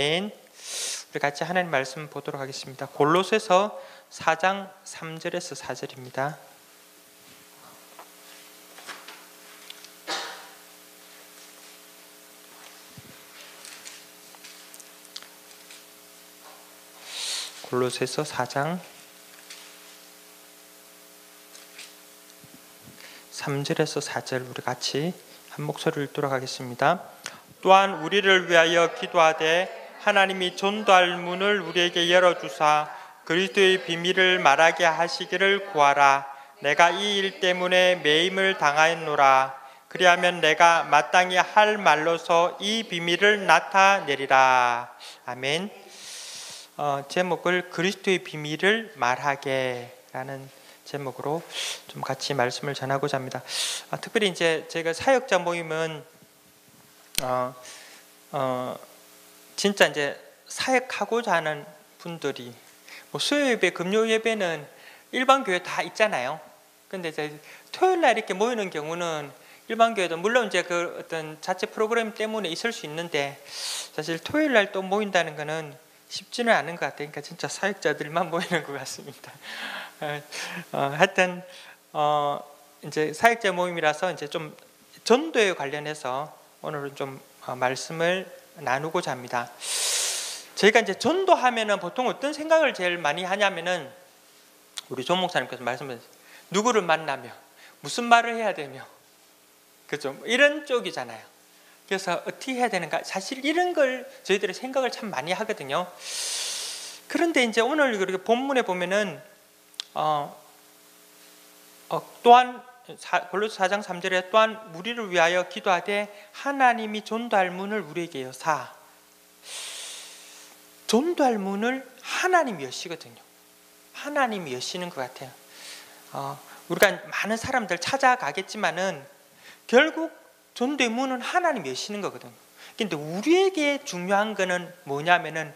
우리 같이 하나님 말씀 보도록 하겠습니다. 골로새서 4장 3절에서 4절입니다. 골로새서 4장 3절에서 4절 우리 같이 한 목소리를 읽도록 하겠습니다. 또한 우리를 위하여 기도하되 하나님이 전도할 문을 우리에게 열어 주사 그리스도의 비밀을 말하게 하시기를 구하라. 내가 이 일 때문에 매임을 당하였노라. 그리하면 내가 마땅히 할 말로서 이 비밀을 나타내리라. 아멘. 어, 제목을 그리스도의 비밀을 말하게라는 제목으로 좀 같이 말씀을 전하고자 합니다. 아, 특별히 이제 제가 사역자 모임은 어, 어, 진짜 이제 사역하고자 하는 분들이 뭐 수요 예배, 금요 예배는 일반 교회 다 있잖아요. 근데 이제 토요일 날 이렇게 모이는 경우는 일반 교회도 물론 이제 그 어떤 자체 프로그램 때문에 있을 수 있는데 사실 토요일 날 또 모인다는 거는 쉽지는 않은 것 같아요. 그러니까 진짜 사역자들만 모이는 것 같습니다. 어, 하여튼 어, 이제 사역자 모임이라서 이제 좀 전도에 관련해서 오늘은 좀 어, 말씀을 나누고자 합니다. 저희가 이제 전도하면은 보통 어떤 생각을 제일 많이 하냐면은 우리 조 목사님께서 말씀하셨 누구를 만나며 무슨 말을 해야 되며 그죠 이런 쪽이잖아요. 그래서 어떻게 해야 되는가 사실 이런 걸 저희들이 생각을 참 많이 하거든요. 그런데 이제 오늘 그렇게 본문에 보면은 어, 어, 또한 골로새 4장 3절에 또한 우리를 위하여 기도하되 하나님이 전도할 문을 우리에게 여사 전도할 문을 하나님이 여시거든요. 하나님이 여시는 것 같아요. 어, 우리가 많은 사람들 찾아가겠지만은 결국 전도의 문은 하나님이 여시는 거거든요. 근데 우리에게 중요한 거는 뭐냐면은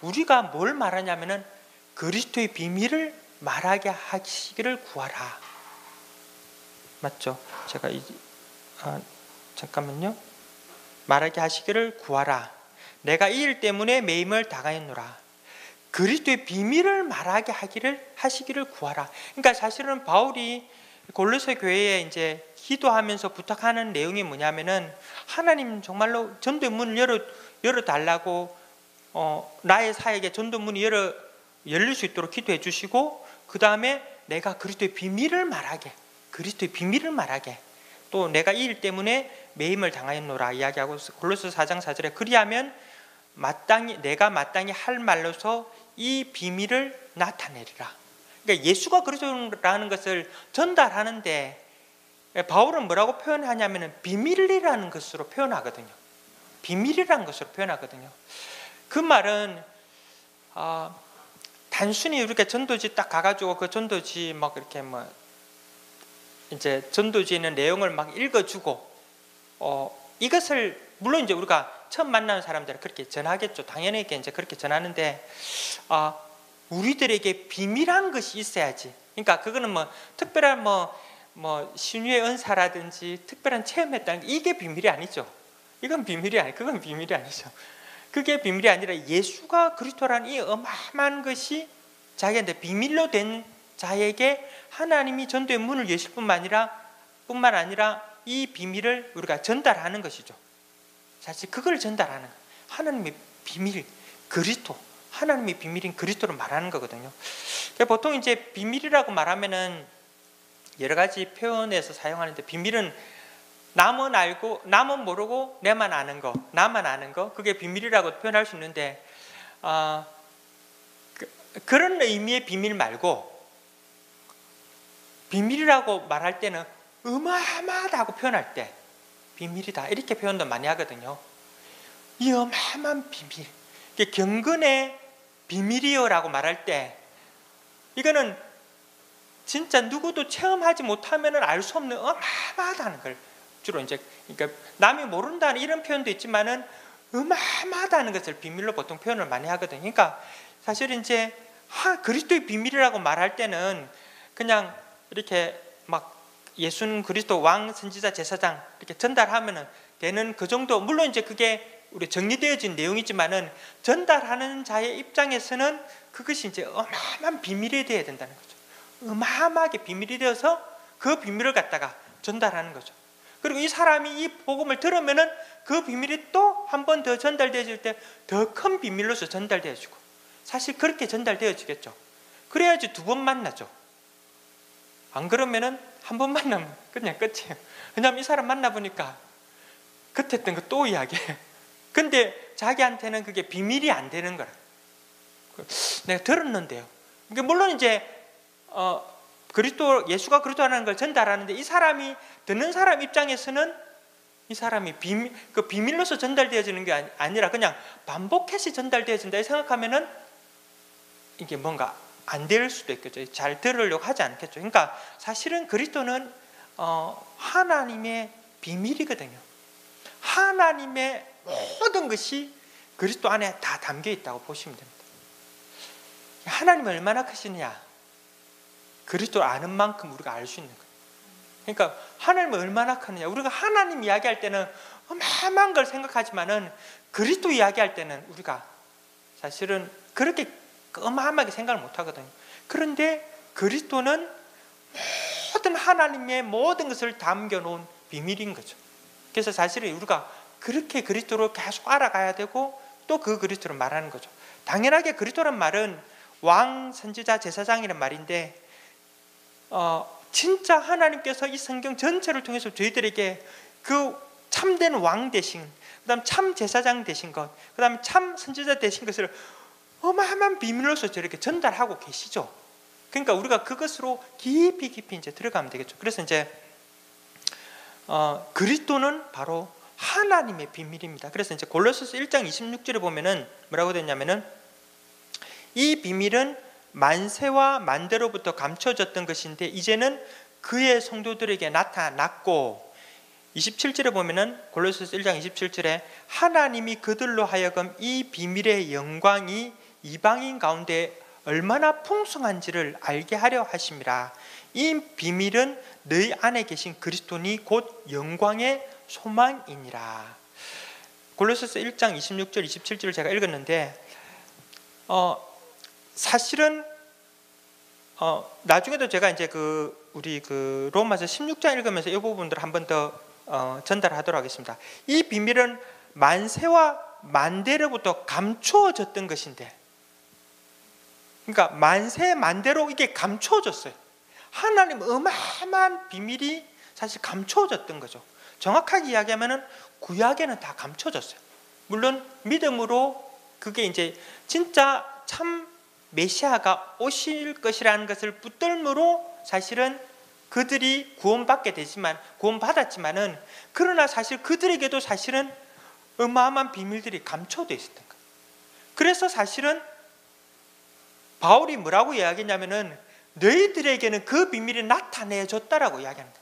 우리가 뭘 말하냐면은 그리스도의 비밀을 말하게 하시기를 구하라. 맞죠? 제가 이 아, 잠깐만요. 말하게 하시기를 구하라. 내가 이 일 때문에 매임을 당하였노라. 그리스도의 비밀을 말하게 하기를 하시기를 구하라. 그러니까 사실은 바울이 골로새 교회에 이제 기도하면서 부탁하는 내용이 뭐냐면은 하나님 정말로 전도 문을 열어 열어 달라고 어, 나의 사에게 전도 문이 열어 열릴 수 있도록 기도해 주시고 그 다음에 내가 그리스도의 비밀을 말하게 그리스도의 비밀을 말하게 또 내가 이 일 때문에 매임을 당하였노라 이야기하고 골로새 4장 4절에 그리하면 마땅히 내가 마땅히 할 말로서 이 비밀을 나타내리라. 그러니까 예수가 그리스도라는 것을 전달하는데 바울은 뭐라고 표현하냐면은 비밀이라는 것으로 표현하거든요. 비밀이라는 것으로 표현하거든요. 그 말은 어, 단순히 이렇게 전도지 딱 가가지고 그 전도지 막 이렇게 뭐 이제 전도지는 내용을 막 읽어주고 어, 이것을 물론 이제 우리가 처음 만나는 사람들은 그렇게 전하겠죠. 당연히 이제 그렇게 전하는데 어, 우리들에게 비밀한 것이 있어야지. 그러니까 그거는 뭐 특별한 뭐, 뭐 신유의 은사라든지 특별한 체험했다는 이게 비밀이 아니죠. 이건 비밀이 아니, 그건 비밀이 아니죠. 그게 비밀이 아니라 예수가 그리스도라는 이 어마어마한 것이 자기한테 비밀로 된 자에게 하나님이 전도의 문을 여실 뿐만 아니라 뿐만 아니라 이 비밀을 우리가 전달하는 것이죠. 사실 그걸 전달하는. 하나님의 비밀, 그리스도, 하나님의 비밀인 그리스도를 말하는 거거든요. 그러니까 보통 이제 비밀이라고 말하면은 여러 가지 표현에서 사용하는데 비밀은 남은 알고 남은 모르고 내만 아는 거, 나만 아는 거 그게 비밀이라고 표현할 수 있는데 어, 그, 런 의미의 비밀 말고 비밀이라고 말할 때는 어마어마하다고 표현할 때 비밀이다 이렇게 표현도 많이 하거든요. 이 어마어마한 비밀, 경건의 비밀이요라고 말할 때 이거는 진짜 누구도 체험하지 못하면 알수 없는 어마어마하다는 걸 주로 이제 그러니까 남이 모른다는 이런 표현도 있지만은 어마어마하다는 것을 비밀로 보통 표현을 많이 하거든요. 그러니까 사실 이제 하, 그리스도의 비밀이라고 말할 때는 그냥 이렇게 막 예수는 그리스도 왕 선지자 제사장 이렇게 전달하면은 되는 그 정도 물론 이제 그게 우리 정리되어진 내용이지만은 전달하는 자의 입장에서는 그것이 이제 어마어마한 비밀이 되어야 된다는 거죠. 어마어마하게 비밀이 되어서 그 비밀을 갖다가 전달하는 거죠. 그리고 이 사람이 이 복음을 들으면은 그 비밀이 또 한 번 더 전달되어질 때 더 큰 비밀로서 전달되어지고 사실 그렇게 전달되어지겠죠. 그래야지 두 번 만나죠. 안 그러면은 한 번 만나면 그냥 끝이에요. 왜냐하면 이 사람 만나보니까 그때 했던 거 또 이야기해. 근데 자기한테는 그게 비밀이 안 되는 거라. 내가 들었는데요. 그러니까 물론 이제 어, 그리스도 예수가 그리스도라는 걸 전달하는데 이 사람이 듣는 사람 입장에서는 이 사람이 비밀, 그 비밀로서 전달되어지는 게 아니라 그냥 반복해서 전달되어진다 생각하면은 이게 뭔가 안 될 수도 있겠죠. 잘 들으려고 하지 않겠죠. 그러니까 사실은 그리스도는 어, 하나님의 비밀이거든요. 하나님의 모든 것이 그리스도 안에 다 담겨 있다고 보시면 됩니다. 하나님이 얼마나 크시느냐? 그리스도를 아는 만큼 우리가 알 수 있는 거예요. 그러니까 하나님이 얼마나 크느냐? 우리가 하나님 이야기할 때는 어마어마한 걸 생각하지만은 그리스도 이야기할 때는 우리가 사실은 그렇게 어마어마하게 생각을 못 하거든요. 그런데 그리스도는 모든 하나님의 모든 것을 담겨 놓은 비밀인 거죠. 그래서 사실은 우리가 그렇게 그리스도를 계속 알아가야 되고 또 그 그리스도를 말하는 거죠. 당연하게 그리스도란 말은 왕, 선지자, 제사장이란 말인데 어, 진짜 하나님께서 이 성경 전체를 통해서 저희들에게 그 참된 왕 되신, 그다음 참 제사장 되신 것, 그다음 참 선지자 되신 것을 어마어마한 비밀로서 저렇게 전달하고 계시죠. 그러니까 우리가 그것으로 깊이 깊이 이제 들어가면 되겠죠. 그래서 이제 어, 그리스도는 바로 하나님의 비밀입니다. 그래서 이제 골로새서 1장 26절에 보면은 뭐라고 되냐면은 이 비밀은 만세와 만대로부터 감춰졌던 것인데 이제는 그의 성도들에게 나타났고 27절에 보면은 골로새서 1장 27절에 하나님이 그들로 하여금 이 비밀의 영광이 이방인 가운데 얼마나 풍성한지를 알게 하려 하심이라 이 비밀은 너희 안에 계신 그리스도니 곧 영광의 소망이니라 골로새서 1장 26절 27절을 제가 읽었는데 어, 사실은 어, 나중에도 제가 이제 그 우리 그 로마서 16장 읽으면서 이 부분들을 한 번 더 어, 전달하도록 하겠습니다. 이 비밀은 만세와 만대로부터 감추어졌던 것인데, 그러니까 만세 만대로 이게 감추어졌어요. 하나님 어마어마한 비밀이 사실 감추어졌던 거죠. 정확하게 이야기하면은 구약에는 다 감춰졌어요. 물론 믿음으로 그게 이제 진짜 참 메시아가 오실 것이라는 것을 붙들므로 사실은 그들이 구원받게 되지만 구원받았지만은 그러나 사실 그들에게도 사실은 어마어마한 비밀들이 감춰져 있었던 거예요. 그래서 사실은 바울이 뭐라고 이야기했냐면은 너희들에게는 그 비밀이 나타내 줬다라고 이야기합니다.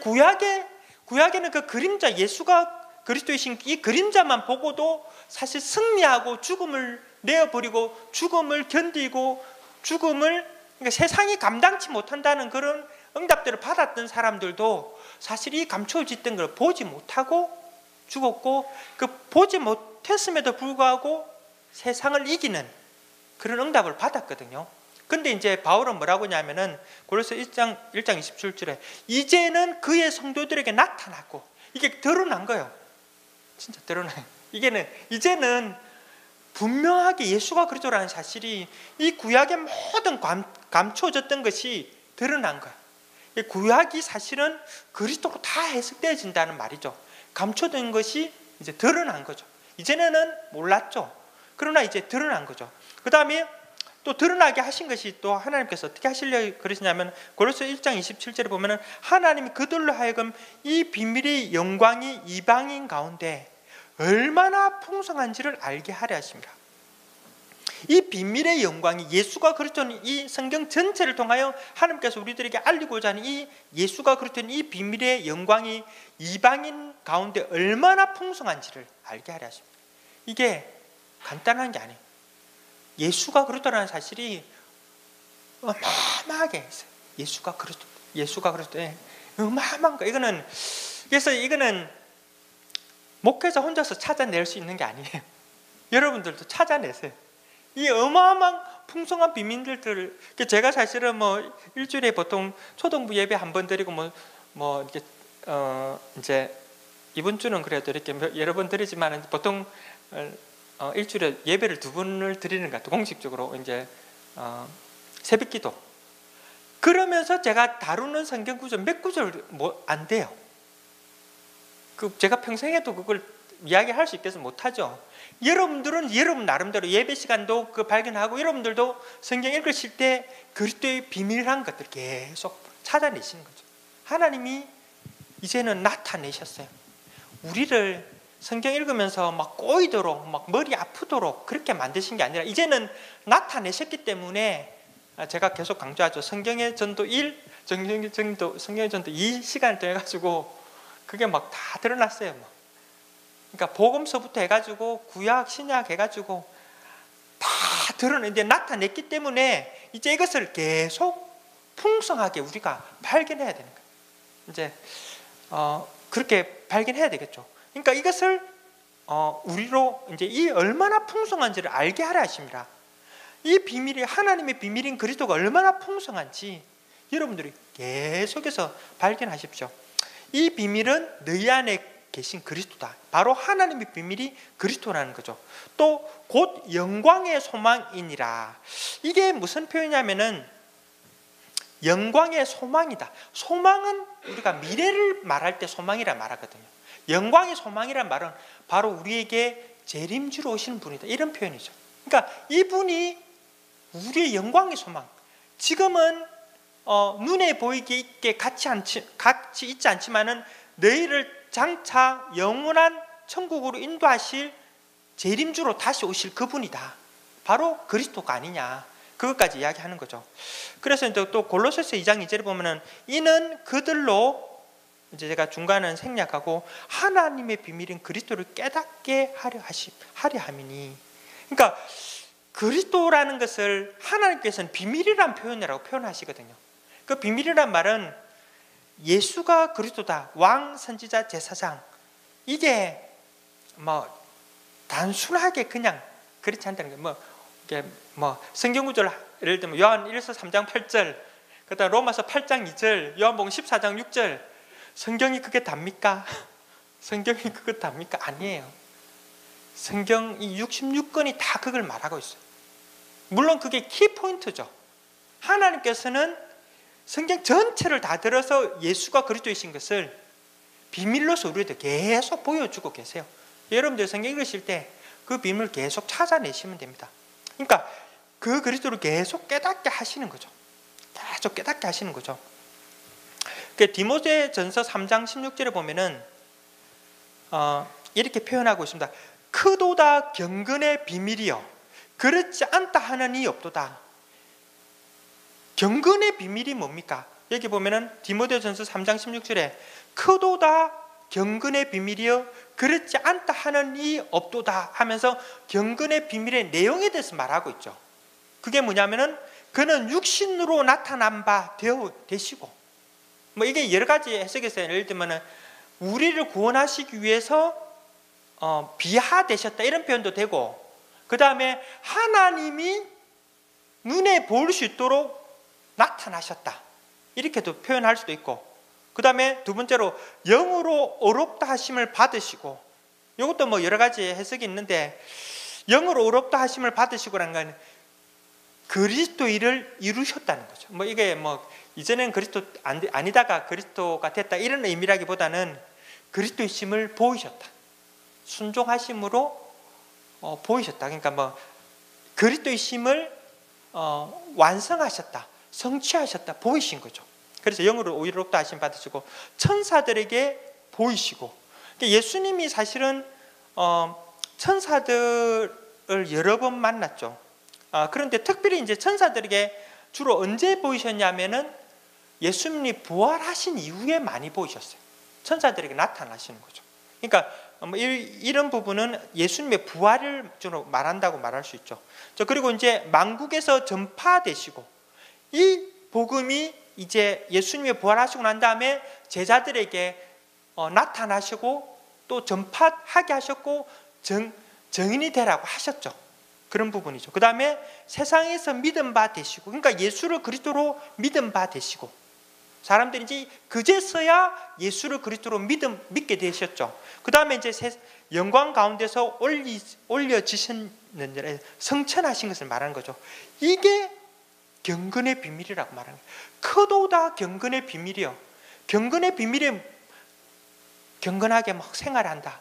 구약에 구약에는 그 그림자 예수가 그리스도이신 이 그림자만 보고도 사실 승리하고 죽음을 내어버리고 죽음을 견디고 죽음을 그러니까 세상이 감당치 못한다는 그런 응답들을 받았던 사람들도 사실 이 감춰졌던 걸 보지 못하고 죽었고 그 보지 못했음에도 불구하고 세상을 이기는 그런 응답을 받았거든요. 근데 이제 바울은 뭐라고 하냐면은 고로서 1장 1장 27절에 이제는 그의 성도들에게 나타났고 이게 드러난 거예요. 진짜 드러나요. 이게는 이제는 분명하게 예수가 그리스도라는 사실이 이 구약의 모든 감, 감춰졌던 것이 드러난 거야. 구약이 사실은 그리스도로 다 해석되어진다는 말이죠. 감춰진 것이 이제 드러난 거죠. 이전에는 몰랐죠. 그러나 이제 드러난 거죠. 그 다음에 또 드러나게 하신 것이 또 하나님께서 어떻게 하시려 그러시냐면 고로서 1장 27절에 보면은 하나님이 그들로 하여금 이 비밀의 영광이 이방인 가운데 얼마나 풍성한지를 알게 하려 하십니다. 이 비밀의 영광이 예수가 그리스도는 이 성경 전체를 통하여 하나님께서 우리들에게 알리고자 하는 이 예수가 그리스도는 이 비밀의 영광이 이방인 가운데 얼마나 풍성한지를 알게 하려 하십니다. 이게 간단한 게 아니에요. 예수가 그리스도라는 사실이 어마어마하게 있어요. 예수가 그리스도, 예수가 그리스도, 어마어마한 거. 이거는 그래서 이거는 목회자 혼자서 찾아낼 수 있는 게 아니에요. 여러분들도 찾아내세요. 이 어마어마한 풍성한 비밀들을 제가 사실은 뭐 일주일에 보통 초등부 예배 한 번 드리고 뭐뭐 뭐 이렇게 어 이제 이번 주는 그래도 이렇게 여러 번 드리지만 보통 어 일주일에 예배를 두 번을 드리는 것 같아요. 공식적으로 이제 어 새벽기도 그러면서 제가 다루는 성경 구절 몇 구절 뭐 안 돼요. 그 제가 평생에도 그걸 이야기할 수 있겠어 못하죠. 여러분들은 여러분 나름대로 예배 시간도 그 발견하고 여러분들도 성경 읽으실 때 그리스도의 비밀한 것들 계속 찾아내시는 거죠. 하나님이 이제는 나타내셨어요. 우리를 성경 읽으면서 막 꼬이도록 막 머리 아프도록 그렇게 만드신 게 아니라 이제는 나타내셨기 때문에 제가 계속 강조하죠. 성경의 전도 1, 성경의 전도 성경의 전도 2 시간을 통해 가지고 그게 막 다 드러났어요. 막. 그러니까 복음서부터 해가지고 구약 신약 해가지고 다 드러내는데 나타냈기 때문에 이제 이것을 계속 풍성하게 우리가 발견해야 되는 거예요. 이제 어, 그렇게 발견해야 되겠죠. 그러니까 이것을 어, 우리로 이제 이 얼마나 풍성한지를 알게 하려 하십니다. 이 비밀이 하나님의 비밀인 그리스도가 얼마나 풍성한지 여러분들이 계속해서 발견하십시오. 이 비밀은 너희 안에 계신 그리스도다. 바로 하나님의 비밀이 그리스도라는 거죠. 또 곧 영광의 소망이니라. 이게 무슨 표현이냐면은 영광의 소망이다. 소망은 우리가 미래를 말할 때 소망이라 말하거든요. 영광의 소망이란 말은 바로 우리에게 재림주로 오시는 분이다. 이런 표현이죠. 그러니까 이분이 우리의 영광의 소망. 지금은 어, 눈에 보이기 있게 같이, 않지, 같이 있지 않지만은 너희를 장차 영원한 천국으로 인도하실 재림주로 다시 오실 그분이다. 바로 그리스도가 아니냐. 그것까지 이야기하는 거죠. 그래서 이제 또 골로새서 2장 2절에 보면은 이는 그들로 이제 제가 중간은 생략하고 하나님의 비밀인 그리스도를 깨닫게 하려 하시 하려 함이니. 그러니까 그리스도라는 것을 하나님께서는 비밀이란 표현이라고 표현하시거든요. 그 비밀이란 말은 예수가 그리스도다. 왕, 선지자, 제사장. 이게 뭐 단순하게 그냥 그렇지 않다는 게 뭐, 이게 뭐 성경 구절 예를 들면 요한 1서 3장 8절, 그다음 로마서 8장 2절, 요한복음 14장 6절. 성경이 그게 답니까? 성경이 그거 답니까? 아니에요. 성경 이 66권이 다 그걸 말하고 있어요. 물론 그게 키 포인트죠. 하나님께서는 성경 전체를 다 들어서 예수가 그리스도이신 것을 비밀로서 우리한테 계속 보여주고 계세요. 여러분들 성경 읽으실 때 그 비밀 계속 찾아내시면 됩니다. 그러니까 그 그리스도를 계속 깨닫게 하시는 거죠. 계속 깨닫게 하시는 거죠. 그 디모데 전서 3장 16절에 보면은 어, 이렇게 표현하고 있습니다. 크도다 경건의 비밀이요. 그렇지 않다 이 없도다. 경건의 비밀이 뭡니까? 여기 보면은 디모데전서 3장 16절에 크도다 경건의 비밀이여 그렇지 않다 하는 이 없도다 하면서 경건의 비밀의 내용에 대해서 말하고 있죠. 그게 뭐냐면은 그는 육신으로 나타난 바 되어 되시고 뭐 이게 여러 가지 해석에서 예를 들면은 우리를 구원하시기 위해서 어, 비하되셨다 이런 표현도 되고 그 다음에 하나님이 눈에 볼수 있도록 나타나셨다. 이렇게도 표현할 수도 있고 그 다음에 두 번째로 영으로 어렵다 하심을 받으시고 이것도 뭐 여러 가지 해석이 있는데 영으로 어렵다 하심을 받으시고라는 건 그리스도 일을 이루셨다는 거죠. 뭐 이게 뭐 이전엔 그리스도 아니다가 그리스도가 됐다 이런 의미라기보다는 그리스도의 심을 보이셨다. 순종하심으로 어, 보이셨다. 그러니까 뭐 그리스도의 심을 어, 완성하셨다. 성취하셨다 보이신 거죠. 그래서 영으로 오히롭다 하심 받으시고 천사들에게 보이시고 그러니까 예수님이 사실은 어, 천사들을 여러 번 만났죠. 아, 그런데 특별히 이제 천사들에게 주로 언제 보이셨냐면은 예수님이 부활하신 이후에 많이 보이셨어요. 천사들에게 나타나시는 거죠. 그러니까 뭐 이런 부분은 예수님의 부활을 주로 말한다고 말할 수 있죠. 그리고 이제 만국에서 전파되시고 이 복음이 이제 예수님이 부활하시고 난 다음에 제자들에게 어, 나타나시고 또 전파하게 하셨고 정, 정인이 되라고 하셨죠. 그런 부분이죠. 그 다음에 세상에서 믿음 바 되시고, 그러니까 예수를 그리스도로 믿음 바 되시고, 사람들이 이제 그제서야 예수를 그리스도로 믿음 믿게 되셨죠. 그 다음에 이제 영광 가운데서 올리, 올려지셨는 성천하신 것을 말하는 거죠. 이게 경건의 비밀이라고 말하는. 크도다 경건의 비밀이요. 경건의 비밀이 경건하게 막 생활한다.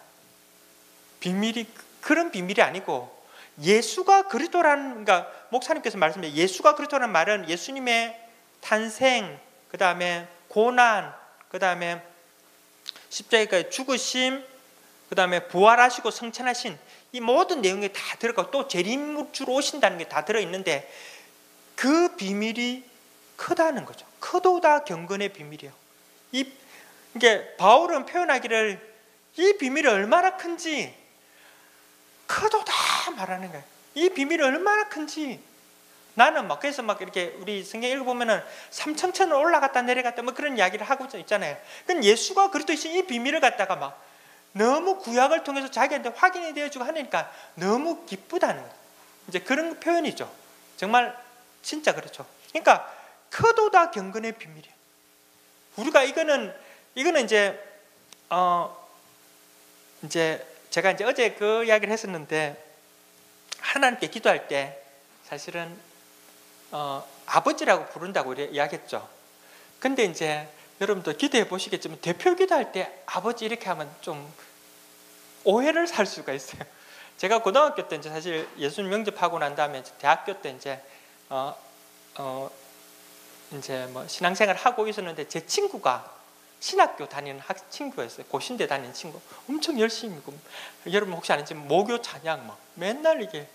비밀이 그런 비밀이 아니고 예수가 그리스도라는 그러니까 목사님께서 말씀해 예수가 그리스도라는 말은 예수님의 탄생, 그 다음에 고난, 그 다음에 십자가의 죽으심, 그 다음에 부활하시고 성천하신 이 모든 내용이 다 들어가고 또 재림주로 오신다는 게 다 들어있는데 그 비밀이 크다는 거죠. 크도다 경건의 비밀이요. 이 이게 바울은 표현하기를 이 비밀이 얼마나 큰지 크도다 말하는 거예요. 이 비밀이 얼마나 큰지 나는 막 그래서 막 이렇게 우리 성경 읽어보면은 삼천천을 올라갔다 내려갔다 뭐 그런 이야기를 하고 있잖아요. 그건 예수가 그리스도이신 이 비밀을 갖다가 막 너무 구약을 통해서 자기한테 확인이 되어주고 하니까 너무 기쁘다는. 이제 그런 표현이죠. 정말 진짜 그렇죠. 그러니까 크도다 경건의 비밀이에요. 우리가 이거는 이거는 이제 어 이제 제가 이제 어제 그 이야기를 했었는데 하나님께 기도할 때 사실은 어, 아버지라고 부른다고 이야기했죠. 근데 이제 여러분도 기도해 보시겠지만 대표 기도할 때 아버지 이렇게 하면 좀 오해를 살 수가 있어요. 제가 고등학교 때 이제 사실 예수님 영접하고 난 다음에 대학교 때 이제 어, 어 이제 뭐 신앙생활 하고 있었는데 제 친구가 신학교 다니는 학 친구였어요. 고신대 다니는 친구. 엄청 열심히 고 여러분 혹시 아는지 모교 찬양 막 맨날 이게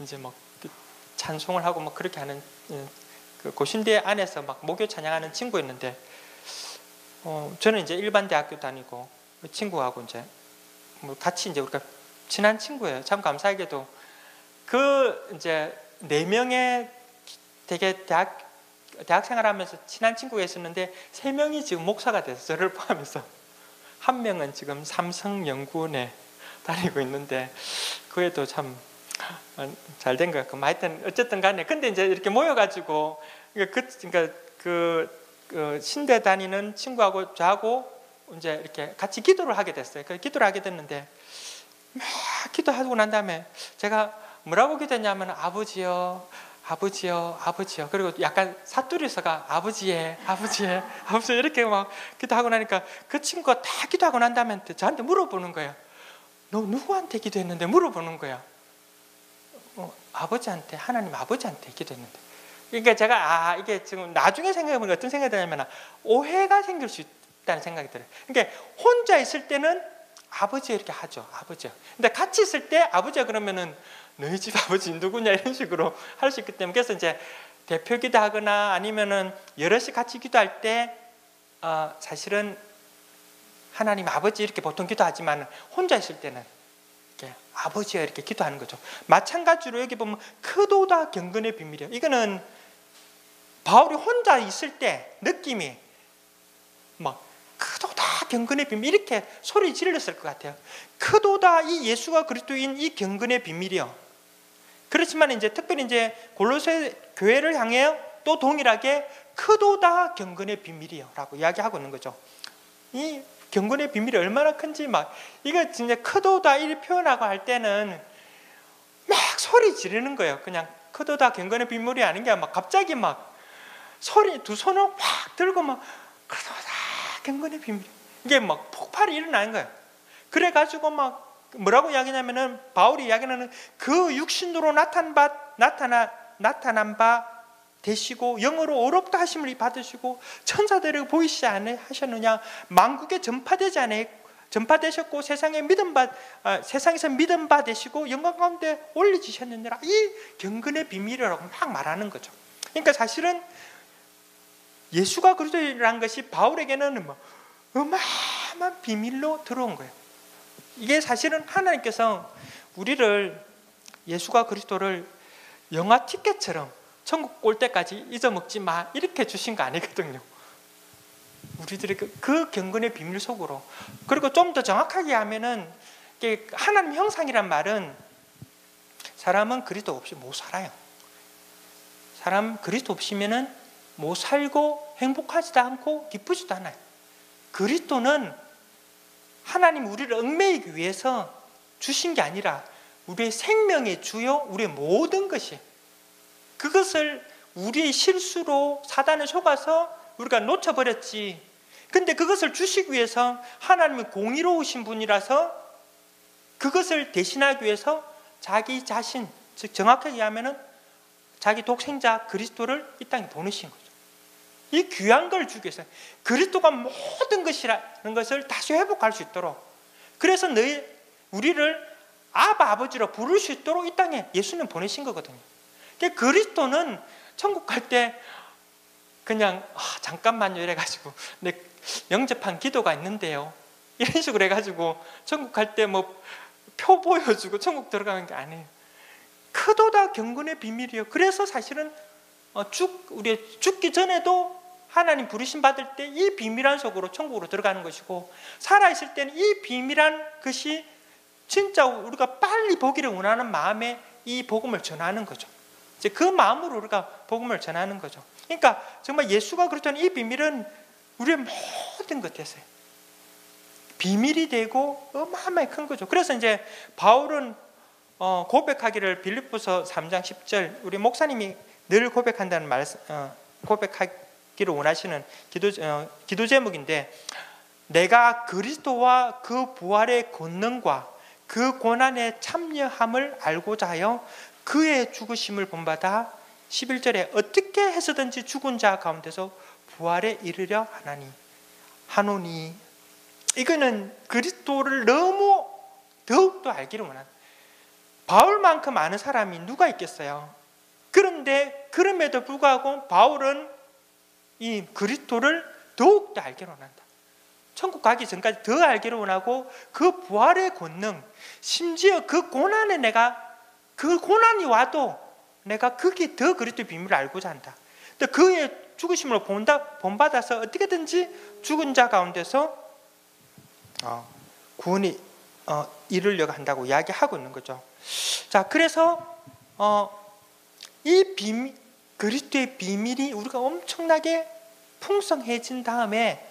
이제 막 찬송을 하고 막 그렇게 하는 예, 그 고신대 안에서 막 목요 찬양하는 친구였는데 어, 저는 이제 일반 대학교 다니고 그 친구하고 이제 뭐 같이 이제 우리가 친한 친구예요. 참 감사하게도 그 이제 네 명의 되게 대학 대학 생활하면서 친한 친구가 있었는데 세 명이 지금 목사가 돼서 저를 포함해서 한 명은 지금 삼성 연구원에 다니고 있는데 그에도 참 잘 된 거야. 그 하여튼 어쨌든 간에 근데 이제 이렇게 모여가지고 그 그러니까 그, 그 신대 다니는 친구하고 저하고 이제 이렇게 같이 기도를 하게 됐어요. 그 기도를 하게 됐는데 막 기도하고 난 다음에 제가 뭐라고 기도했냐면 아버지요. 아버지요, 아버지요. 그리고 약간 사투리서가 아버지의, 아버지의, 아버지 이렇게 막 기도하고 나니까 그 친구가 다 기도하고 난 다음에 저한테 물어보는 거예요. 너 누구한테 기도했는데 물어보는 거야. 어, 아버지한테 하나님 아버지한테 기도했는데 그러니까 제가 아 이게 지금 나중에 생각해보면 어떤 생각이 드냐면 오해가 생길 수 있다는 생각이 들어요. 그러니까 혼자 있을 때는 아버지 이렇게 하죠. 아버지. 근데 같이 있을 때 아버지가 그러면은 너희 집 아버지 누구냐 이런 식으로 할 수 있기 때문에 그래서 이제 대표 기도하거나 아니면은 여럿이 같이 기도할 때 어, 사실은 하나님 아버지 이렇게 보통 기도하지만 혼자 있을 때는 아버지가 이렇게 기도하는 거죠. 마찬가지로 여기 보면 크도다 경건의 비밀이에요. 이거는 바울이 혼자 있을 때 느낌이 막 크도다 경건의 비밀 이렇게 소리 질렀을 것 같아요. 크도다 이 예수가 그리스도인 이 경건의 비밀이요. 그렇지만 이제 특별히 이제 골로새 교회를 향해 또 동일하게 크도다 경건의 비밀이요라고 이야기하고 있는 거죠. 이 경건의 비밀이 얼마나 큰지 막 이거 진짜 크도다 이 표현하고 할 때는 막 소리 지르는 거예요. 그냥 크도다 경건의 비밀이 아닌 게 막 갑자기 막 소리 두 손을 확 들고 막 크도다 경건의 비밀 이게 막 폭발이 일어나는 거예요. 그래 가지고 막 뭐라고 이야기냐면은 바울이 이야기하는 그 육신으로 나타난 바 나타나 나타난 바 되시고 영으로 어렵다 하심을 받으시고 천사들에게 보이시지 않으 하셨느냐 만국에 전파되지 않아 전파되셨고 세상에 믿음 받 아, 세상에서 믿음 받으시고 영광 가운데 올리지셨느니라 이 경건의 비밀이라고 막 말하는 거죠. 그러니까 사실은 예수가 그리스도라는 것이 바울에게는 뭐 어마어마한 비밀로 들어온 거예요. 이게 사실은 하나님께서 우리를 예수가 그리스도를 영화 티켓처럼 천국 올 때까지 잊어먹지 마 이렇게 주신 거 아니거든요. 우리들의 그, 그 경건의 비밀 속으로 그리고 좀 더 정확하게 하면은 하나님 형상이란 말은 사람은 그리스도 없이 못 살아요. 사람 그리스도 없이면은 못 살고 행복하지도 않고 기쁘지도 않아요. 그리스도는 하나님 우리를 얽매이기 위해서 주신 게 아니라 우리의 생명의 주요 우리의 모든 것이 그것을 우리의 실수로 사단에 속아서 우리가 놓쳐버렸지. 근데 그것을 주시기 위해서 하나님은 공의로우신 분이라서 그것을 대신하기 위해서 자기 자신, 즉 정확하게 하면은 자기 독생자 그리스도를 이 땅에 보내신 거죠. 이 귀한 걸 주기 위해서 그리스도가 모든 것이라는 것을 다시 회복할 수 있도록 그래서 너희 우리를 아바 아버지로 부를 수 있도록 이 땅에 예수님 보내신 거거든요. 그 그리스도는 천국 갈 때 그냥 아, 잠깐만요 이래가지고 내 영접한 기도가 있는데요. 이런 식으로 해가지고 천국 갈 때 뭐 표 보여주고 천국 들어가는 게 아니에요. 크도다 경건의 비밀이요. 그래서 사실은 어, 죽 우리 죽기 전에도 하나님 부르심 받을 때 이 비밀한 속으로 천국으로 들어가는 것이고 살아 있을 때는 이 비밀한 것이 진짜 우리가 빨리 보기를 원하는 마음에 이 복음을 전하는 거죠. 이제 그 마음으로 우리가 복음을 전하는 거죠. 그러니까 정말 예수가 그렇다는 이 비밀은 우리의 모든 것에서 비밀이 되고 어마어마히 큰 거죠. 그래서 이제 바울은 어, 고백하기를 빌립보서 3장 10절 우리 목사님이 늘 고백한다는 말 어, 고백하기를 원하시는 기도 어, 기도 제목인데 내가 그리스도와 그 부활의 권능과 그 고난의 참여함을 알고자 하여 그의 죽으심을 본받아 11절에 어떻게 해서든지 죽은 자 가운데서 부활에 이르려 하나니 하노니 이거는 그리스도를 너무 더욱더 알기를 원한 바울만큼 아는 사람이 누가 있겠어요? 그런데 그럼에도 불구하고 바울은 이 그리스도를 더욱더 알기를 원한다. 천국 가기 전까지 더 알기를 원하고 그 부활의 권능, 심지어 그 고난에 내가 그 고난이 와도 내가 그게 더 그리스도의 비밀을 알고자 한다. 또 그의 죽으심으로 본다, 본받아서 어떻게든지 죽은 자 가운데서 어, 구원이 어, 이루려고 한다고 이야기하고 있는 거죠. 자, 그래서 어, 이 비밀, 그리스도의 비밀이 우리가 엄청나게 풍성해진 다음에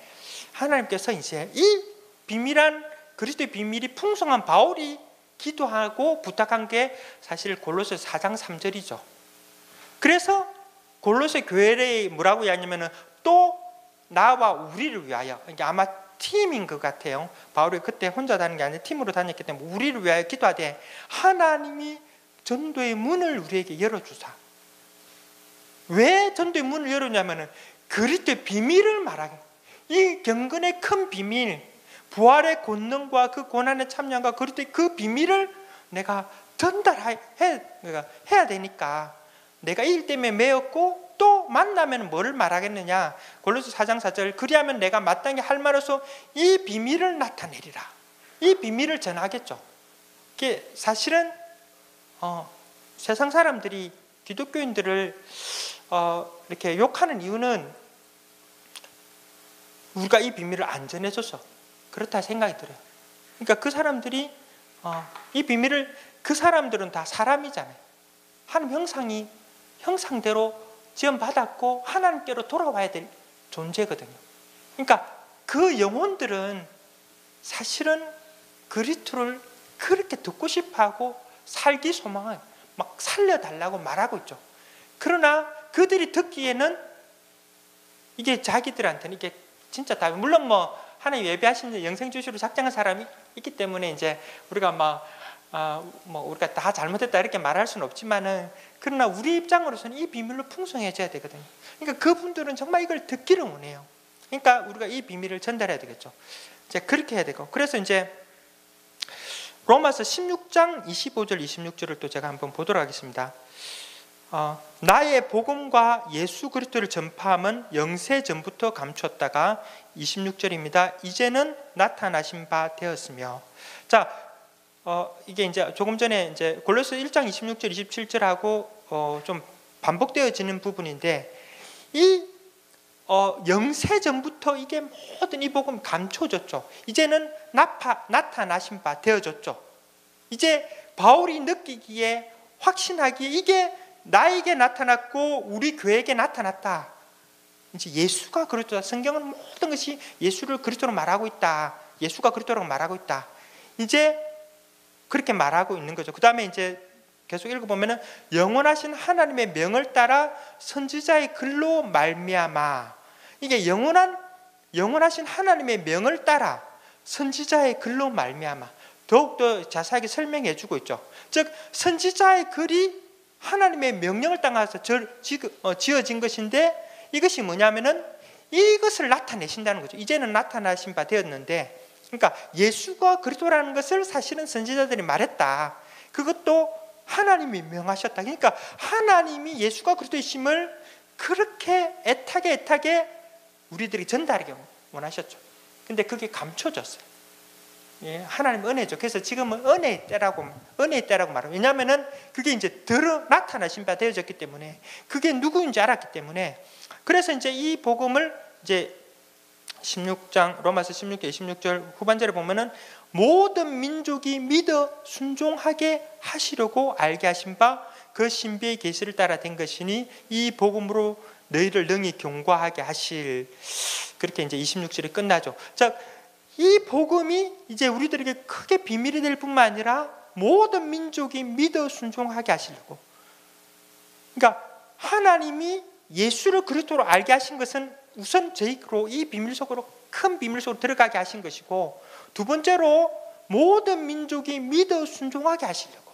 하나님께서 이제 이 비밀한 그리스도의 비밀이 풍성한 바울이 기도하고 부탁한 게 사실 골로새 4장 3절이죠. 그래서 골로새 교회의 뭐라고 하냐면은 또 나와 우리를 위하여 이게 아마 팀인 것 같아요. 바울이 그때 혼자 다니는 게 아니라 팀으로 다녔기 때문에 우리를 위하여 기도하되 하나님이 전도의 문을 우리에게 열어주사. 왜 전도의 문을 열었냐면은 그리스도의 비밀을 말하기. 이 경건의 큰 비밀, 부활의 권능과 그 고난의 참여과 그리스도의 그 비밀을 내가 전달해 내가 그러니까 해야 되니까. 내가 이일 때문에 매었고 또 만나면 뭘 말하겠느냐. 골로새 4장 4절 그리하면 내가 마땅히 할 말로서 이 비밀을 나타내리라. 이 비밀을 전하겠죠. 이게 사실은 어, 세상 사람들이 기독교인들을 어, 이렇게 욕하는 이유는 우리가 이 비밀을 안 전해줘서 그렇다 생각이 들어요. 그러니까 그 사람들이 어, 이 비밀을 그 사람들은 다 사람이잖아요. 하나님 형상이 형상대로 지음 받았고 하나님께로 돌아와야 될 존재거든요. 그러니까 그 영혼들은 사실은 그리스도를 그렇게 듣고 싶어하고 살기 소망을 막 살려달라고 말하고 있죠. 그러나 그들이 듣기에는 이게 자기들한테는 이게 진짜 답이 물론 뭐 하나님 예배하시는 그 영생 주시로 작정한 사람이 있기 때문에 이제 우리가 막 아, 뭐 우리가 다 잘못했다 이렇게 말할 수는 없지만은 그러나 우리 입장으로서는 이 비밀로 풍성해져야 되거든요. 그러니까 그분들은 정말 이걸 듣기를 원해요. 그러니까 우리가 이 비밀을 전달해야 되겠죠. 이제 그렇게 해야 되고 그래서 이제 로마서 16장 25절 26절을 또 제가 한번 보도록 하겠습니다. 어, 나의 복음과 예수 그리스도를 전파함은 영세 전부터 감췄다가 26절입니다. 이제는 나타나신 바 되었으며 자 어, 이게 이제 조금 전에 이제 골로스 1장 26절 27절하고 어, 좀 반복되어지는 부분인데 이 어, 영세 전부터 이게 모든 이 복음 감춰졌죠. 이제는 나파, 나타나신 바 되어졌죠. 이제 바울이 느끼기에 확신하기에 이게 나에게 나타났고 우리 교회에게 나타났다. 이제 예수가 그리스도다. 성경은 모든 것이 예수를 그리스도로 말하고 있다. 예수가 그리스도라고 말하고 있다. 이제 그렇게 말하고 있는 거죠. 그 다음에 이제 계속 읽어보면은 영원하신 하나님의 명을 따라 선지자의 글로 말미암아 이게 영원한 영원하신 하나님의 명을 따라 선지자의 글로 말미암아 더욱더 자세하게 설명해 주고 있죠. 즉 선지자의 글이 하나님의 명령을 따라서 어, 지어진 것인데 이것이 뭐냐면은 이것을 나타내신다는 거죠. 이제는 나타나신 바 되었는데 그러니까 예수가 그리스도라는 것을 사실은 선지자들이 말했다. 그것도 하나님이 명하셨다. 그러니까 하나님이 예수가 그리스도이심을 그렇게 애타게 애타게 우리들이 전달하기 원하셨죠. 근데 그게 감춰졌어요. 예, 하나님 은혜죠. 그래서 지금은 은혜의 때라고 은혜의 때라고 말합니다. 왜냐하면은 그게 이제 드러 나타나신 바 되어졌기 때문에 그게 누구인지 알았기 때문에 그래서 이제 이 복음을 이제 16장 로마서 16장 26절 후반절에 보면은 모든 민족이 믿어 순종하게 하시려고 알게 하신 바 그 신비의 계시를 따라 된 것이니 이 복음으로 너희를 능히 경과하게 하실 그렇게 이제 26절이 끝나죠. 자, 이 복음이 이제 우리들에게 크게 비밀이 될 뿐만 아니라 모든 민족이 믿어 순종하게 하시려고. 그러니까 하나님이 예수를 그리스도로 알게 하신 것은 우선 저희로 이 비밀 속으로 큰 비밀 속으로 들어가게 하신 것이고 두 번째로 모든 민족이 믿어 순종하게 하시려고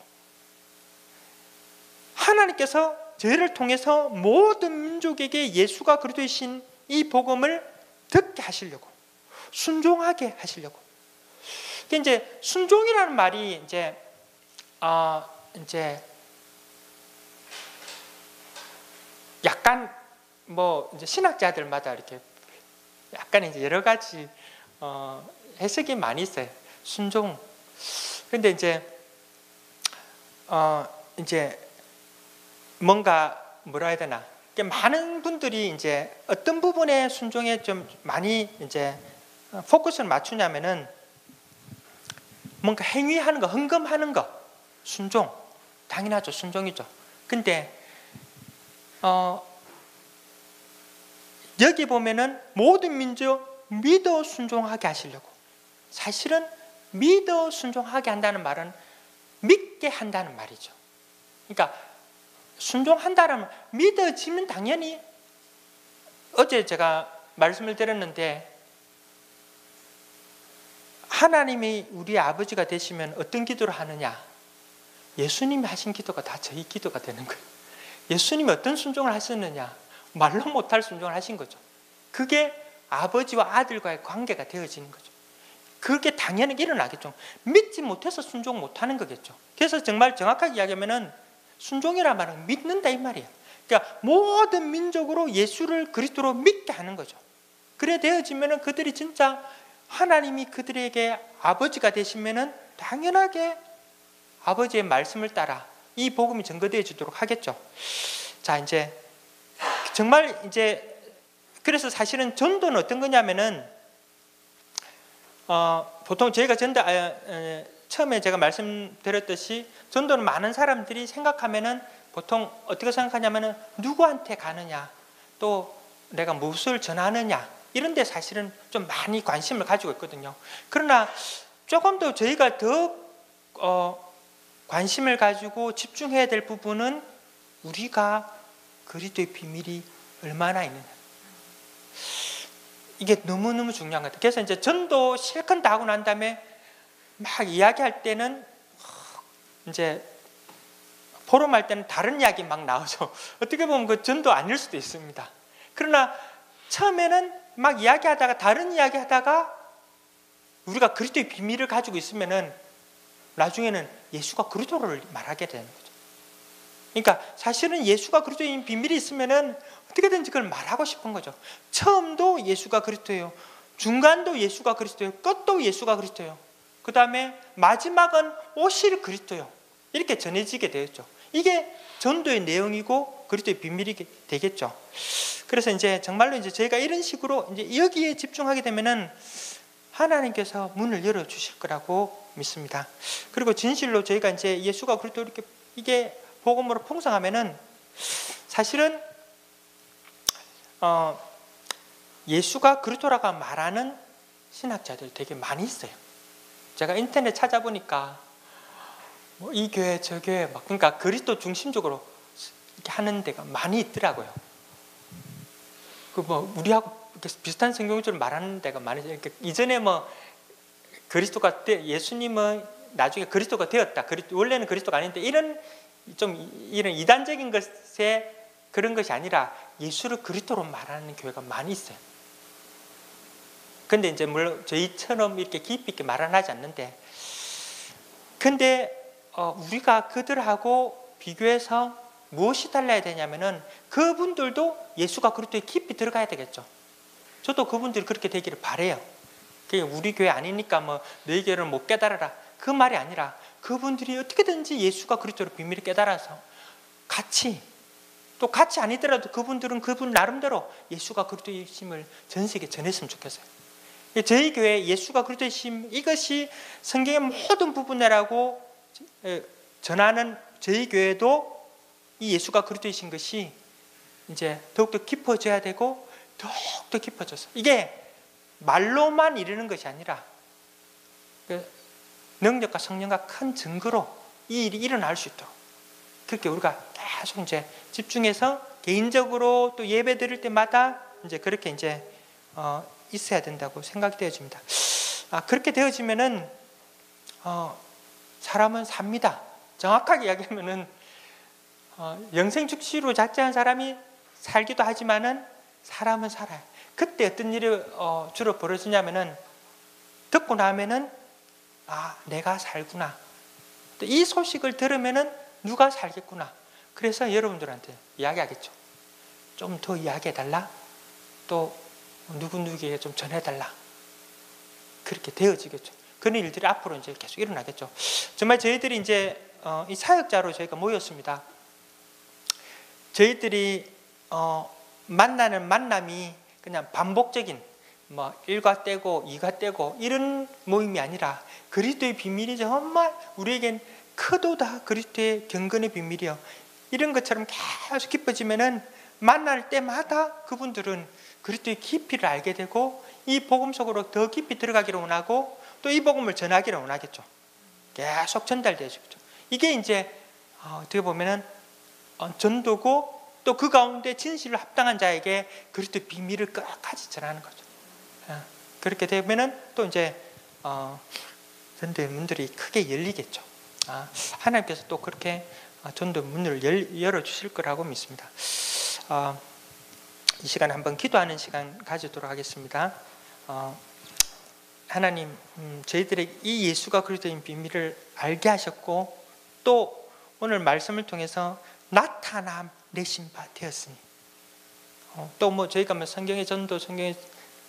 하나님께서 저희를 통해서 모든 민족에게 예수가 그리스도이신 이 복음을 듣게 하시려고 순종하게 하시려고 이제 순종이라는 말이 이제 어 이제 약간 뭐 이제 신학자들마다 이렇게 약간 이제 여러 가지 어 해석이 많이 있어요. 순종. 근데 이제 어 이제 뭔가 뭐라 해야 되나? 많은 분들이 이제 어떤 부분에 순종에 좀 많이 이제 포커스를 맞추냐면은 뭔가 행위하는 거, 헌금하는 거, 순종 당연하죠, 순종이죠. 근데 어 여기 보면은 모든 민족 믿어 순종하게 하시려고. 사실은 믿어 순종하게 한다는 말은 믿게 한다는 말이죠. 그러니까 순종한다는 믿어지면 당연히 어제 제가 말씀을 드렸는데 하나님이 우리 아버지가 되시면 어떤 기도를 하느냐? 예수님이 하신 기도가 다 저희 기도가 되는 거예요. 예수님이 어떤 순종을 하셨느냐? 말로 못할 순종을 하신 거죠. 그게 아버지와 아들과의 관계가 되어지는 거죠. 그게 당연히 일어나겠죠. 믿지 못해서 순종 못하는 거겠죠. 그래서 정말 정확하게 이야기하면은 순종이란 말은 믿는다 이 말이에요. 그러니까 모든 민족으로 예수를 그리스도로 믿게 하는 거죠. 그래 되어지면은 그들이 진짜 하나님이 그들에게 아버지가 되시면은 당연하게 아버지의 말씀을 따라 이 복음이 전거되어지도록 하겠죠. 자 이제 정말 이제 그래서 사실은 전도는 어떤 거냐면은 어, 보통 저희가 전도 아, 에, 처음에 제가 말씀드렸듯이 전도는 많은 사람들이 생각하면은 보통 어떻게 생각하냐면은 누구한테 가느냐 또 내가 무엇을 전하느냐 이런 데 사실은 좀 많이 관심을 가지고 있거든요. 그러나 조금 더 저희가 더 어, 관심을 가지고 집중해야 될 부분은 우리가 그리스도의 비밀이 얼마나 있느냐. 이게 너무너무 중요한 것 같아요. 그래서 이제 전도 실컷 다 하고 난 다음에 막 이야기할 때는 이제 포럼할 때는 다른 이야기 막 나오죠. 어떻게 보면 그 전도 아닐 수도 있습니다. 그러나 처음에는 막 이야기하다가 다른 이야기하다가 우리가 그리스도의 비밀을 가지고 있으면은 나중에는 예수가 그리스도를 말하게 되는 거죠. 그러니까 사실은 예수가 그리스도인 비밀이 있으면은 어떻게든지 그걸 말하고 싶은 거죠. 처음도 예수가 그리스도예요. 중간도 예수가 그리스도예요. 끝도 예수가 그리스도예요. 그 다음에 마지막은 오실 그리스도요. 이렇게 전해지게 되었죠. 이게 전도의 내용이고 그리스도의 비밀이 되겠죠. 그래서 이제 정말로 이제 저희가 이런 식으로 이제 여기에 집중하게 되면은 하나님께서 문을 열어 주실 거라고 믿습니다. 그리고 진실로 저희가 이제 예수가 그리스도 이렇게 이게 복음으로 풍성하면은 사실은 어 예수가 그리스도라고 말하는 신학자들이 되게 많이 있어요. 제가 인터넷 찾아보니까 뭐 이 교회 저 교회 막 그러니까 그리스도 중심적으로 하는 데가 많이 있더라고요. 그 뭐 우리하고 비슷한 성경줄 말하는 데가 많이. 그러니까 이전에 뭐 그리스도가 되, 예수님은 나중에 그리스도가 되었다. 원래는 그리스도가 아닌데 이런 좀 이런 이단적인 것에 그런 것이 아니라 예수를 그리스도로 말하는 교회가 많이 있어요. 근데 이제 물론 저희처럼 이렇게 깊이 있게 말은 하지 않는데 근데 어, 우리가 그들하고 비교해서 무엇이 달라야 되냐면은 그분들도 예수가 그리스도에 깊이 들어가야 되겠죠. 저도 그분들이 그렇게 되기를 바래요. 우리 교회 아니니까 뭐 너희 교회를 못 깨달아라 그 말이 아니라 그분들이 어떻게든지 예수가 그리스도를 비밀을 깨달아서 같이 또 같이 아니더라도 그분들은 그분 나름대로 예수가 그리스도이심을 전 세계에 전했으면 좋겠어요. 저희 교회 예수가 그리스도이심 이것이 성경의 모든 부분이라고 전하는 저희 교회도 이 예수가 그리스도이신 것이 이제 더욱더 깊어져야 되고 더욱더 깊어져서 이게 말로만 이르는 것이 아니라 그 능력과 성령과 큰 증거로 이 일이 일어날 수 있도록 그렇게 우리가 계속 이제 집중해서 개인적으로 또 예배 드릴 때마다 이제 그렇게 이제 어 있어야 된다고 생각이 되어집니다. 아, 그렇게 되어지면은 어 사람은 삽니다. 정확하게 이야기하면은 어 영생 즉시로 자체한 사람이 살기도 하지만은 사람은 살아요. 그때 어떤 일이 어 주로 벌어지냐면은 듣고 나면은 아 내가 살구나. 이 소식을 들으면은 누가 살겠구나. 그래서 여러분들한테 이야기하겠죠. 좀 더 이야기해 달라. 또 누구 누구에게 좀 전해 달라. 그렇게 되어지겠죠. 그런 일들이 앞으로 이제 계속 일어나겠죠. 정말 저희들이 이제 어, 이 사역자로 저희가 모였습니다. 저희들이 어, 만나는 만남이 그냥 반복적인 뭐 1과 떼고 2가 떼고 이런 모임이 아니라 그리스도의 비밀이 정말 우리에겐 크도다 그리스도의 경건의 비밀이요. 이런 것처럼 계속 깊어지면은 만날 때마다 그분들은 그리스도의 깊이를 알게 되고 이 복음 속으로 더 깊이 들어가기를 원하고 또 이 복음을 전하기를 원하겠죠. 계속 전달되죠. 이게 이제 어, 어떻게 보면은 어, 전도고 또 그 가운데 진실을 합당한 자에게 그리스도의 비밀을 끝까지 전하는 거죠. 어, 그렇게 되면은 또 이제 전도의 문들이 크게 열리겠죠. 아, 하나님께서 또 그렇게 전도 문을 열 어 주실 거라고 믿습니다. 이 시간 한번 기도하는 시간 가지도록 하겠습니다. 어, 하나님, 음, 저희들의 이 예수가 그리스도인 비밀을 알게 하셨고 또 오늘 말씀을 통해서 나타내신 바 되었으니 어, 또뭐 저희가 뭐 성경의 전도, 성경의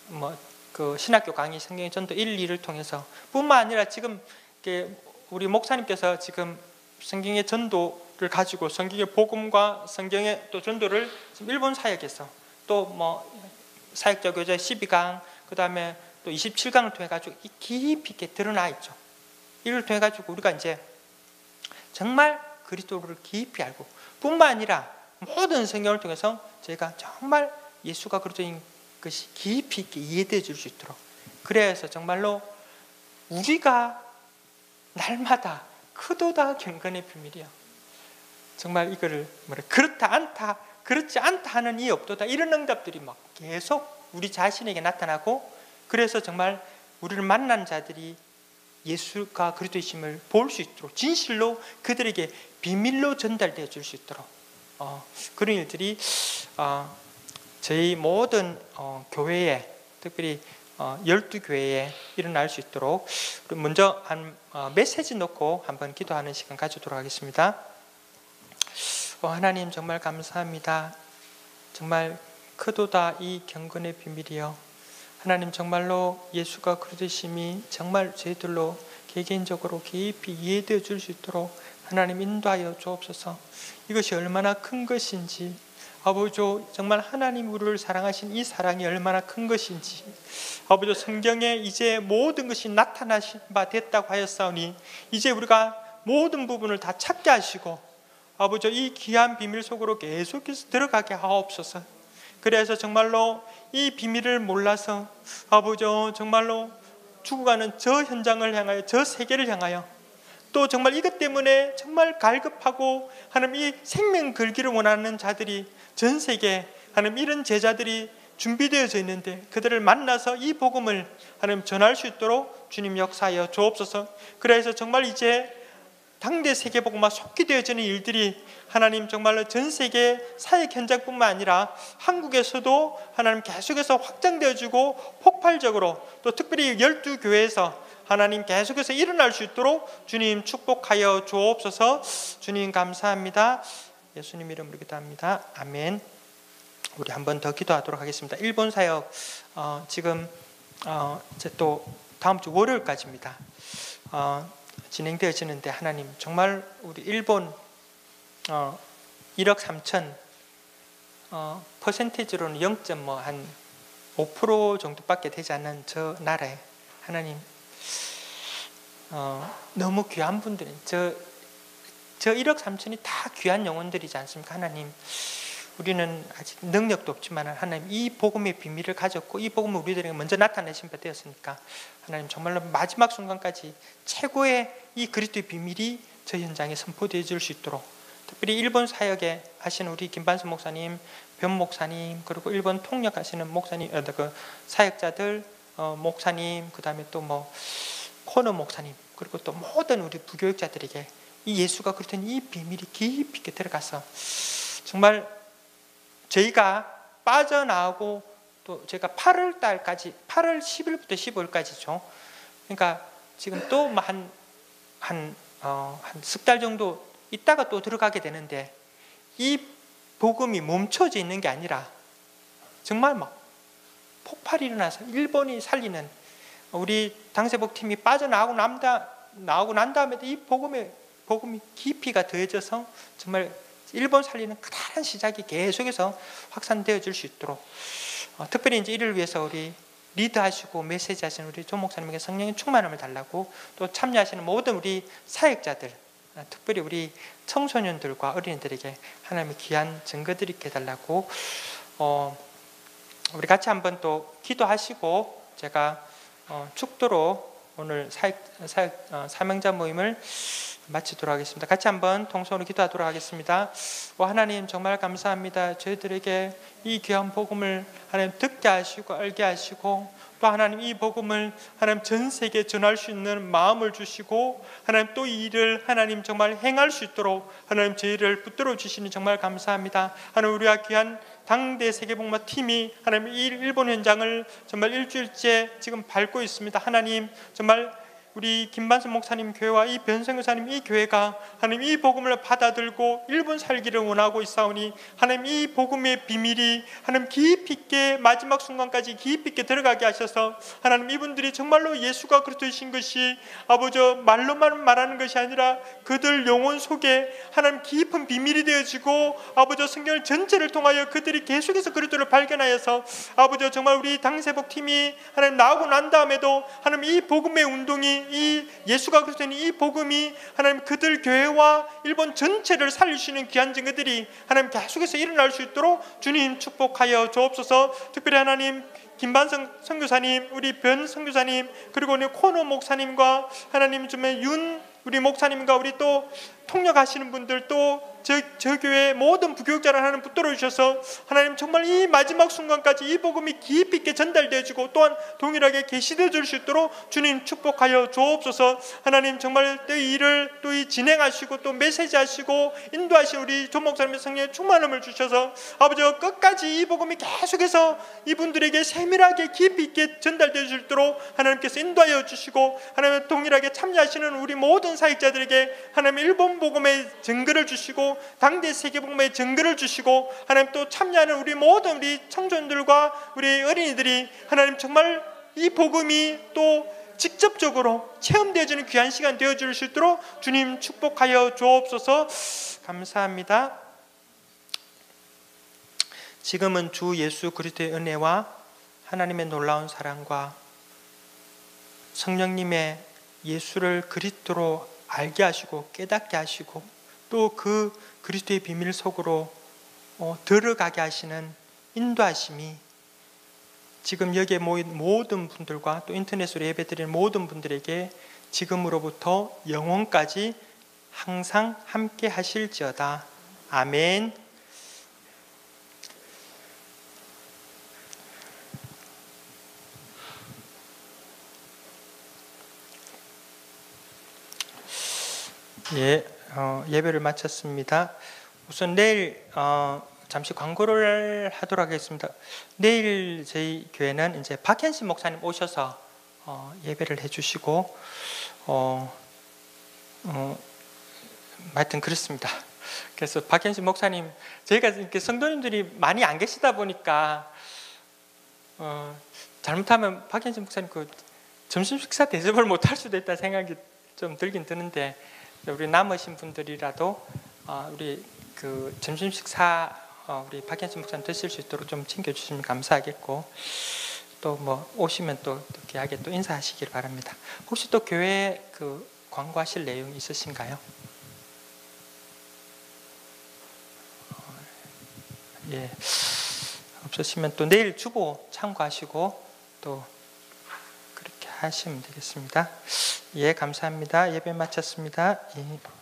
뭐 그 신학교 강의, 성경의 전도 1, 2를 통해서 뿐만 아니라 지금 우리 목사님께서 지금 성경의 전도를 가지고 성경의 복음과 성경의 또 전도를 일본 사역에서 또 뭐 사역자 교재 12강 그 다음에 또 27강을 통해 가지고 깊이 있게 드러나 있죠. 이를 통해 가지고 우리가 이제 정말 그리스도를 깊이 알고 뿐만 아니라 모든 성경을 통해서 저희가 정말 예수가 그리스도인 것이 깊이 있게 이해되어 줄 수 있도록 그래서 정말로 우리가 날마다 크도다 경건의 비밀이야. 정말 이거를 뭐래 그렇다 않다 그렇지 않다 하는 이 없도다 이런 응답들이 막 계속 우리 자신에게 나타나고 그래서 정말 우리를 만난 자들이 예수가 그리스도이심을 볼 수 있도록 진실로 그들에게 비밀로 전달되어 줄 수 있도록 어, 그런 일들이 어, 저희 모든 어, 교회에 특별히 어, 열두 교회에 일어날 수 있도록 먼저 한 어, 메시지 놓고 한번 기도하는 시간 가지도록 하겠습니다. 어, 하나님 정말 감사합니다. 정말 크도다 이 경건의 비밀이요. 하나님 정말로 예수가 그리스도심이 정말 저희들로 개개인적으로 깊이 이해되어 줄 수 있도록 하나님 인도하여 주옵소서. 이것이 얼마나 큰 것인지 아버지 정말 하나님 우리를 사랑하신 이 사랑이 얼마나 큰 것인지 아버지 성경에 이제 모든 것이 나타나신 바 됐다고 하였사오니 이제 우리가 모든 부분을 다 찾게 하시고 아버지 이 귀한 비밀 속으로 계속해서 들어가게 하옵소서. 그래서 정말로 이 비밀을 몰라서 아버지 정말로 죽어가는 저 현장을 향하여 저 세계를 향하여 또 정말 이것 때문에 정말 갈급하고 하나님 이 생명 걸기를 원하는 자들이 전 세계 하나님 이런 제자들이 준비되어져 있는데 그들을 만나서 이 복음을 하나님 전할 수 있도록 주님 역사하여 주옵소서. 그래서 정말 이제 당대 세계복음화 속기되어지는 일들이 하나님 정말로 전 세계 사역 현장뿐만 아니라 한국에서도 하나님 계속해서 확장되어지고 폭발적으로 또 특별히 열두 교회에서 하나님 계속해서 일어날 수 있도록 주님 축복하여 주옵소서. 주님 감사합니다. 예수님 이름으로 기도합니다. 아멘. 우리 한 번 더 기도하도록 하겠습니다. 일본 사역 어, 지금 어, 이제 또 다음 주 월요일까지입니다. 어, 진행되어지는데 하나님 정말 우리 일본 어, 1억 3천 어, 퍼센테이지로는 0.뭐한 5% 정도밖에 되지 않는 저 나라에 하나님 어, 너무 귀한 분들이 저, 저 1억 3천이 다 귀한 영혼들이지 않습니까? 하나님 우리는 아직 능력도 없지만 하나님 이 복음의 비밀을 가졌고 이 복음을 우리들에게 먼저 나타내신 바 되었으니까 하나님 정말로 마지막 순간까지 최고의 이 그리스도의 비밀이 저 현장에 선포되어 줄 수 있도록 특별히 일본 사역에 하시는 우리 김반수 목사님, 변 목사님 그리고 일본 통역하시는 목사님, 어, 그 사역자들 어, 목사님 그 다음에 또 뭐 코너 목사님 그리고 또 모든 우리 부교육자들에게 이 예수가 그렇던 이 비밀이 깊이 있게 들어가서 정말 저희가 빠져나오고 또 제가 8월 달까지 8월 10일부터 15일까지죠. 그러니까 지금 또 한 한 어, 한석 달 정도 있다가 또 들어가게 되는데 이 복음이 멈춰져 있는 게 아니라 정말 막 폭발이 일어나서 일본이 살리는 우리 당세복 팀이 빠져나오고 남다 나오고 난 다음에도 이 복음의 복음이 깊이가 더해져서 정말 일본 살리는 커다란 시작이 계속해서 확산되어 줄수 있도록 어, 특별히 이제 이를 위해서 우리 리드하시고 메시지 하시는 우리 조 목사님에게 성령의 충만함을 달라고 또 참여하시는 모든 우리 사역자들 어, 특별히 우리 청소년들과 어린이들에게 하나님의 귀한 증거들이 있게 달라고 어, 우리 같이 한번 또 기도하시고 제가 어, 축도로 오늘 사역, 사역 어, 사명자 모임을 마치도록 하겠습니다. 같이 한번 통성으로 기도하도록 하겠습니다. 오 하나님 정말 감사합니다. 저희들에게 이 귀한 복음을 하나님 듣게 하시고 알게 하시고 또 하나님 이 복음을 하나님 전 세계에 전할 수 있는 마음을 주시고 하나님 또 이 일을 하나님 정말 행할 수 있도록 하나님 저희를 붙들어 주시니 정말 감사합니다. 하나님 우리와 귀한 당대 세계복마 팀이 하나님 이 일본 현장을 정말 일주일째 지금 밟고 있습니다. 하나님 정말 우리 김반선 목사님 교회와 이 변성 교사님 이 교회가 하나님 이 복음을 받아들고 일본 살기를 원하고 있사오니 하나님 이 복음의 비밀이 하나님 깊이 있게 마지막 순간까지 깊이 있게 들어가게 하셔서 하나님 이분들이 정말로 예수가 그리스도이신 것이 아버지 말로만 말하는 것이 아니라 그들 영혼 속에 하나님 깊은 비밀이 되어지고 아버지 성경을 전체를 통하여 그들이 계속해서 그리스도를 발견하여서 아버지 정말 우리 당세복 팀이 하나님 나오고 난 다음에도 하나님 이 복음의 운동이 이 예수가 그리스도인 이 복음이 하나님 그들 교회와 일본 전체를 살리시는 귀한 증거들이 하나님 계속해서 일어날 수 있도록 주님 축복하여 주옵소서. 특별히 하나님 김반성 선교사님, 우리 변 선교사님, 그리고 우리 코노 목사님과 하나님 좀의 윤 우리 목사님과 우리 또 통역하시는 분들 또 저, 저 교회 모든 부교육자를 하나님 붙들어 주셔서 하나님 정말 이 마지막 순간까지 이 복음이 깊이 있게 전달되어지고 또한 동일하게 계시되어 줄 수 있도록 주님 축복하여 주옵소서. 하나님 정말 이 일을 또 이 진행하시고 또 메시지 하시고 인도하신 우리 조 목사님의 성령의 충만함을 주셔서 아버지 끝까지 이 복음이 계속해서 이분들에게 세밀하게 깊이 있게 전달되어 줄 수 있도록 하나님께서 인도하여 주시고 하나님 동일하게 참여하시는 우리 모든 사역자들에게 하나님 일본 복음의 증거를 주시고 당대 세계 복음의 증거를 주시고 하나님 또 참여하는 우리 모든 우리 청소년들과 우리 어린이들이 하나님 정말 이 복음이 또 직접적으로 체험되어지는 귀한 시간 되어줄 수 있도록 주님 축복하여 주옵소서 감사합니다. 지금은 주 예수 그리스도의 은혜와 하나님의 놀라운 사랑과 성령님의 예수를 그리스도로 알게 하시고 깨닫게 하시고 또 그 그리스도의 비밀 속으로 어, 들어가게 하시는 인도하심이 지금 여기에 모인 모든 분들과 또 인터넷으로 예배드리는 모든 분들에게 지금으로부터 영원까지 항상 함께 하실지어다. 아멘. 예, 어, 예배를 마쳤습니다. 우선 내일 어, 잠시 광고를 하도록 하겠습니다. 내일 저희 교회는 이제 박현신 목사님 오셔서 어, 예배를 해주시고 어, 어, 하여튼 그렇습니다. 그래서 박현신 목사님 저희가 이렇게 성도님들이 많이 안 계시다 보니까 어, 잘못하면 박현신 목사님 그 점심 식사 대접을 못 할 수도 있다 생각이 좀 들긴 드는데 우리 남으신 분들이라도 어, 우리 그 점심 식사 어, 우리 박현진 목사님 드실 수 있도록 좀 챙겨주시면 감사하겠고 또 뭐 오시면 또, 또 귀하게 또 인사하시길 바랍니다. 혹시 또 교회 그 광고하실 내용 있으신가요? 어, 예 없으시면 또 내일 주보 참고하시고 또 하시면 되겠습니다. 예 감사합니다. 예배 마쳤습니다. 예.